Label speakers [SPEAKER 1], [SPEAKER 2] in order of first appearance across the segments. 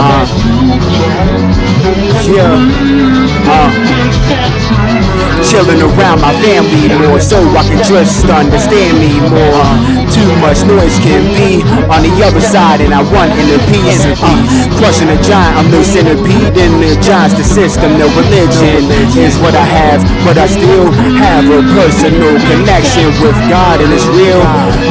[SPEAKER 1] Uh, yeah. Uh, chilling around my family more so I can just understand me more. Too much noise can be on the other side, and I want inner peace. Uh, crushing a giant, I'm no centipede giant's the system. No religion is what I have, but I still have a personal connection with God, and it's real.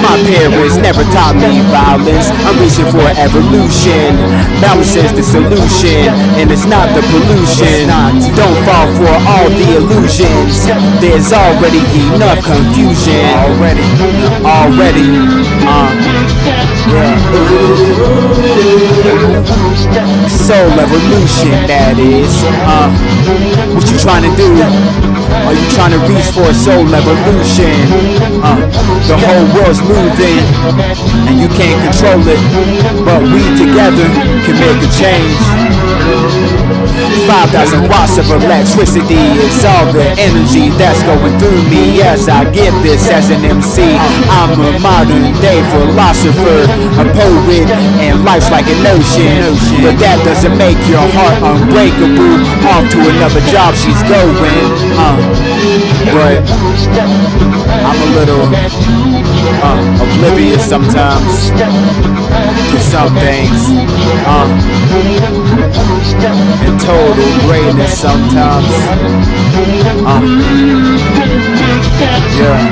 [SPEAKER 1] My parents never taught me violence. I'm reaching for evolution. Balance is the solution, and it's not the pollution. Don't fall for all the illusions. There's already enough confusion. Already, already. Uh, yeah. Soul evolution, that is. Uh, what you trying to do? Are you trying to reach for a soul evolution? Uh, the whole world's moving, and you can't control it, but we together can make a change. 5,000 watts of electricity is all the energy that's going through me as I give this as an MC. I'm a modern day philosopher, a poet, and life's like an ocean. But that doesn't make your heart unbreakable. Off to another job she's going. Uh, but I'm a little uh, oblivious sometimes to some things. Uh, greatness sometimes. Uh,
[SPEAKER 2] Yeah.